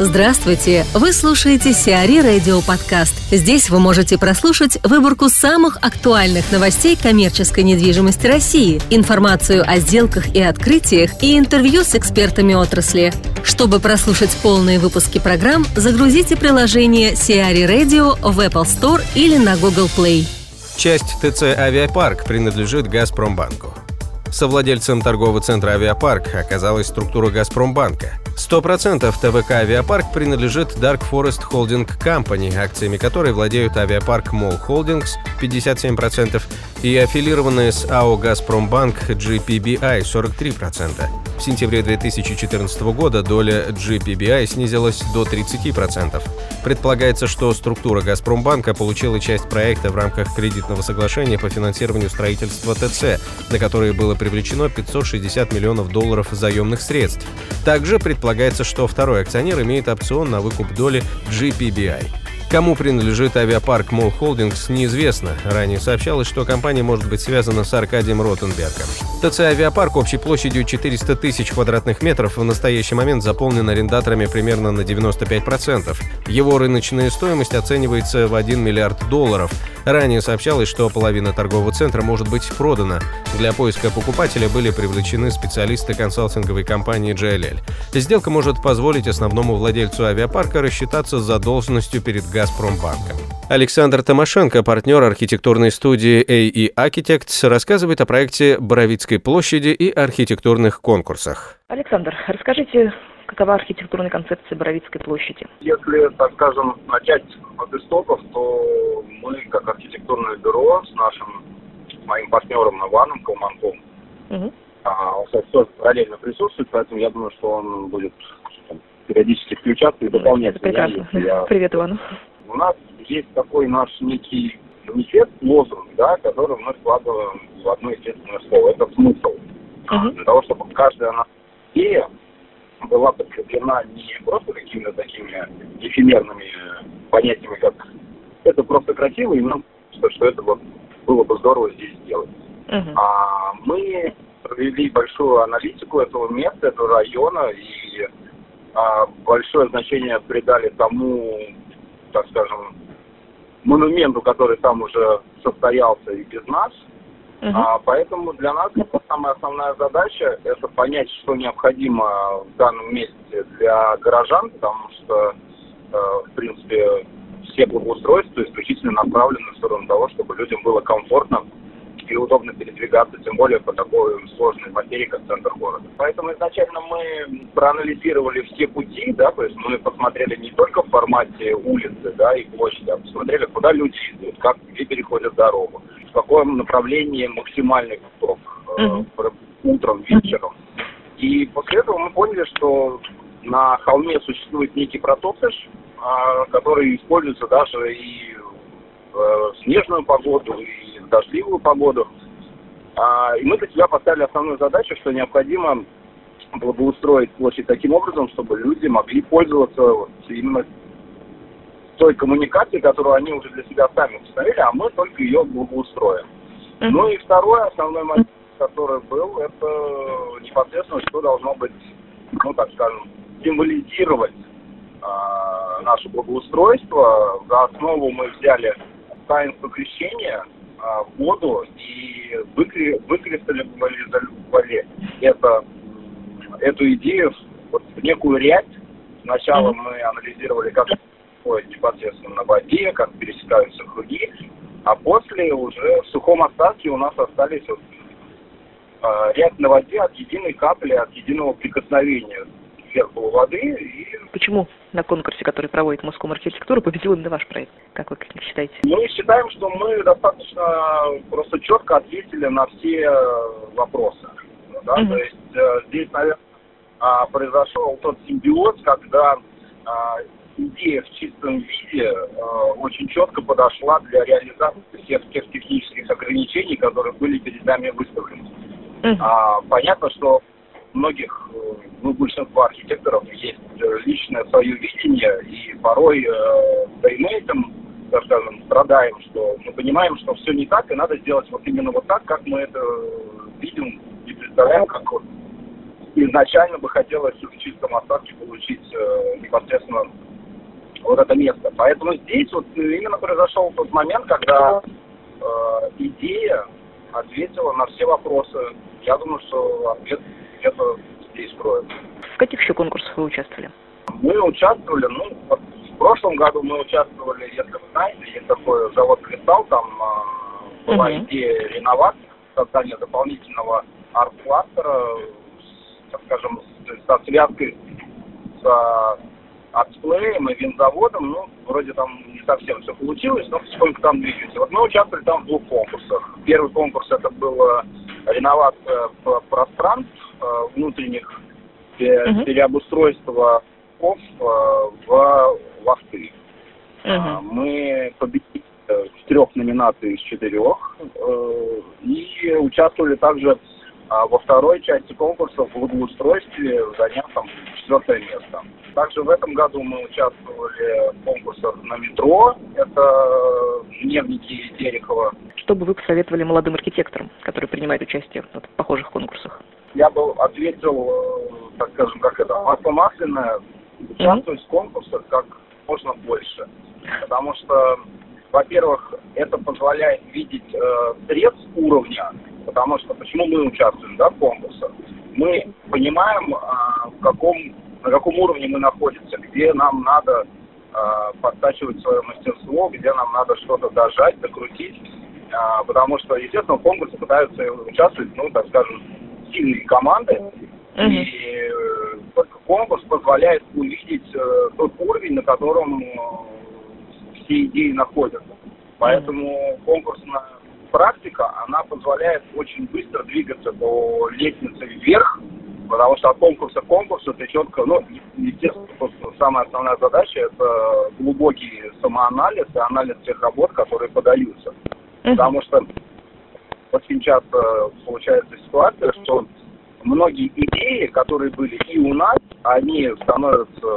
Здравствуйте! Вы слушаете Сиари Радио Подкаст. Здесь вы можете прослушать выборку самых актуальных новостей коммерческой недвижимости России, информацию о сделках и открытиях и интервью с экспертами отрасли. Чтобы прослушать полные выпуски программ, загрузите приложение Сиари Radio в Apple Store или на Google Play. Часть ТЦ «Авиапарк» принадлежит «Газпромбанку». Совладельцем торгового центра «Авиапарк» оказалась структура «Газпромбанка». 100% ТВК «Авиапарк» принадлежит Dark Forest Holding Company, акциями которой владеют «Авиапарк Мол Holdings» 57% и аффилированные с АО «Газпромбанк» GPBI 43%. В сентябре 2014 года доля GPBI снизилась до 30%. Предполагается, что структура «Газпромбанка» получила часть проекта в рамках кредитного соглашения по финансированию строительства ТЦ, на которое было привлечено 560 миллионов долларов заемных средств. Также предполагается, что второй акционер имеет опцион на выкуп доли GPBI. Кому принадлежит авиапарк Мол Холдингс, неизвестно. Ранее сообщалось, что компания может быть связана с Аркадием Ротенбергом. ТЦ «Авиапарк» общей площадью 400 тысяч квадратных метров в настоящий момент заполнен арендаторами примерно на 95%. Его рыночная стоимость оценивается в 1 миллиард долларов. Ранее сообщалось, что половина торгового центра может быть продана. Для поиска покупателя были привлечены специалисты консалтинговой компании JLL. Сделка может позволить основному владельцу авиапарка рассчитаться за должностью перед «Газпромбанком». Александр Томашенко, партнер архитектурной студии AE Architects, рассказывает о проекте Боровицкой площади и архитектурных конкурсах. Александр, расскажите, какова архитектурная концепция Боровицкой площади? Если, так скажем, начать от истоков, то мы, как архитектурное бюро, с нашим моим партнером Иваном Калманком, угу. а, он, кстати, тоже параллельно присутствует, поэтому я думаю, что он будет периодически включаться и дополнять. Это прекрасно. Я... Привет, Иван. У нас есть такой наш некий манифест, лозунг, да, который мы складываем в одно естественное слово. Это смысл. Uh-huh. Для того, чтобы каждая наша идея была подкреплена не просто какими-то такими эфемерными понятиями, как это просто красиво, и нам что, что это вот было бы здорово здесь сделать. Uh-huh. А мы провели большую аналитику этого места, этого района, и а, большое значение придали тому, так скажем, монументу, который там уже состоялся и без нас. Uh-huh. А, поэтому для нас самая основная задача это понять, что необходимо в данном месте для горожан, потому что, э, в принципе, все благоустройства исключительно направлены в сторону того, чтобы людям было комфортно и удобно передвигаться, тем более по такой сложной материи, как центр города. Поэтому изначально мы проанализировали все пути, да, то есть мы посмотрели не только в формате улицы, да, и площади, а посмотрели, куда люди идут, как, где переходят дорогу, каком направлении максимальный поток, uh-huh. утром, вечером. И после этого мы поняли, что на холме существует некий протоптыш, а, который используется даже и в снежную погоду, и дождливую погоду. А, и мы для себя поставили основную задачу, что необходимо благоустроить площадь таким образом, чтобы люди могли пользоваться именно той коммуникацией, которую они уже для себя сами установили, а мы только ее благоустроим. Mm-hmm. Ну и второй основной момент, который был, это непосредственно, что должно быть, ну так скажем, символизировать э, наше благоустройство. За основу мы взяли таинство крещения, а, воду и выкри, выкристаллизовали это, эту идею вот, в некую ряд. Сначала mm-hmm. мы анализировали, как происходит непосредственно на воде, как пересекаются круги, а после уже в сухом остатке у нас остались вот, э, ряд на воде от единой капли, от единого прикосновения зеркалу воды. И... Почему на конкурсе, который проводит Москва архитектуру, победил именно ваш проект? Как вы считаете? Мы считаем, что мы достаточно просто четко ответили на все вопросы. Да? Mm-hmm. То есть э, здесь, наверное, а, произошел тот симбиоз, когда а, идея в чистом виде э, очень четко подошла для реализации всех тех технических ограничений, которые были перед нами выставлены. Uh-huh. А, понятно, что многих, э, ну, большинства архитекторов есть э, личное свое видение, и порой э, да и мы этим, так скажем, страдаем, что мы понимаем, что все не так, и надо сделать вот именно вот так, как мы это видим и представляем, как вот изначально бы хотелось в чистом остатке получить э, непосредственно вот это место. Поэтому здесь вот именно произошел тот момент, когда э, идея ответила на все вопросы. Я думаю, что ответ где-то здесь кроется. В каких еще конкурсах вы участвовали? Мы участвовали, ну, вот в прошлом году мы участвовали, если вы знаете, есть такой завод «Кристалл», там э, была uh-huh. идея реновации, создания дополнительного арт-кластера, так скажем, со связкой с артсплеем и винзаводом, ну, вроде там не совсем все получилось, но сколько там двигается. Вот мы участвовали там в двух конкурсах. Первый конкурс это был реновация пространств э, внутренних, uh-huh. переобустройство в лофты. Uh-huh. Мы победили в трех номинациях из четырех э, и участвовали также а во второй части конкурса в благоустройстве, заняв там четвертое место. Также в этом году мы участвовали в конкурсах на метро. Это Дневники Терехова. Что бы вы посоветовали молодым архитекторам, которые принимают участие в похожих конкурсах? Я бы ответил, э, так скажем, как это, масло масляное, участвовать mm-hmm. в конкурсах как можно больше. Потому что, во-первых, это позволяет видеть э, срез уровня потому что почему мы участвуем да, в конкурсах? Мы понимаем, а, каком, на каком уровне мы находимся, где нам надо а, подтачивать свое мастерство, где нам надо что-то дожать, докрутить, а, потому что, естественно, в конкурсе пытаются участвовать, ну, так скажем, сильные команды, mm-hmm. и э, конкурс позволяет увидеть э, тот уровень, на котором э, все идеи находятся. Поэтому конкурсная практика, она позволяет очень быстро двигаться по лестнице вверх, потому что от конкурса к конкурсу ты четко, ну, естественно, самая основная задача – это глубокий самоанализ и анализ тех работ, которые подаются. Uh-huh. Потому что очень часто получается ситуация, что многие идеи, которые были и у нас, они становятся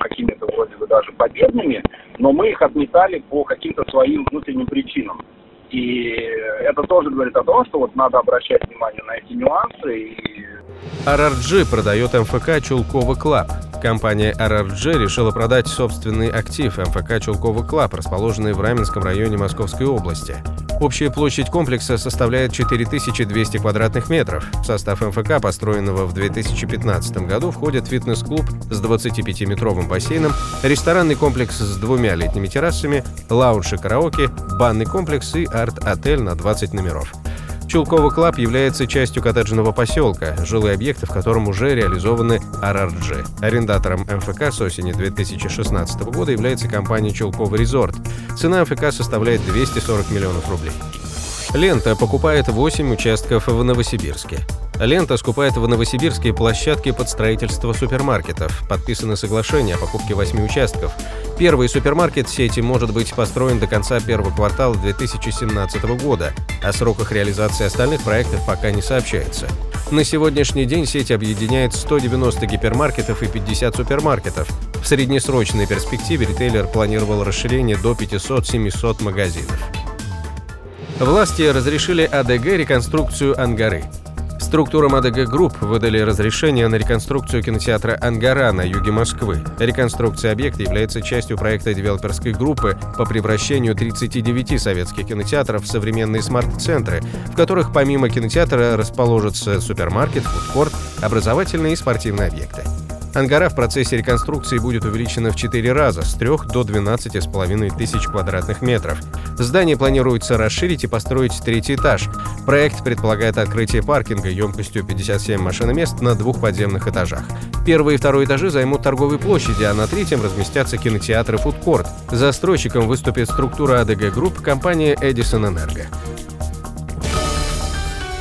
какими-то вроде бы даже победными, но мы их отметали по каким-то своим внутренним причинам. И это тоже говорит о том, что вот надо обращать внимание на эти нюансы. И... RRG продает МФК Чулково Club. Компания RRG решила продать собственный актив МФК Чулково Club, расположенный в Раменском районе Московской области. Общая площадь комплекса составляет 4200 квадратных метров. В состав МФК, построенного в 2015 году, входит фитнес-клуб с 25-метровым бассейном, ресторанный комплекс с двумя летними террасами, лаунж и караоке, банный комплекс и арт-отель на 20 номеров. Чулковый клаб является частью коттеджного поселка, жилые объекты в котором уже реализованы RRG. Арендатором МФК с осени 2016 года является компания Чулковый резорт. Цена МФК составляет 240 миллионов рублей. Лента покупает 8 участков в Новосибирске. Лента скупает в Новосибирске площадки под строительство супермаркетов. Подписаны соглашения о покупке 8 участков. Первый супермаркет сети может быть построен до конца первого квартала 2017 года. О сроках реализации остальных проектов пока не сообщается. На сегодняшний день сеть объединяет 190 гипермаркетов и 50 супермаркетов. В среднесрочной перспективе ритейлер планировал расширение до 500-700 магазинов. Власти разрешили ADG реконструкцию Ангары. Структурам ADG Group выдали разрешение на реконструкцию кинотеатра «Ангара» на юге Москвы. Реконструкция объекта является частью проекта девелоперской группы по превращению 39 советских кинотеатров в современные смарт-центры, в которых помимо кинотеатра расположатся супермаркет, фудкорт, образовательные и спортивные объекты. Ангара в процессе реконструкции будет увеличена в 4 раза, с 3 до 12,5 тысяч квадратных метров. Здание планируется расширить и построить третий этаж. Проект предполагает открытие паркинга емкостью 57 машиномест на двух подземных этажах. Первый и второй этажи займут торговые площади, а на третьем разместятся кинотеатр и фудкорт. Застройщиком выступит структура ADG Group компания «Эдисон Энерго».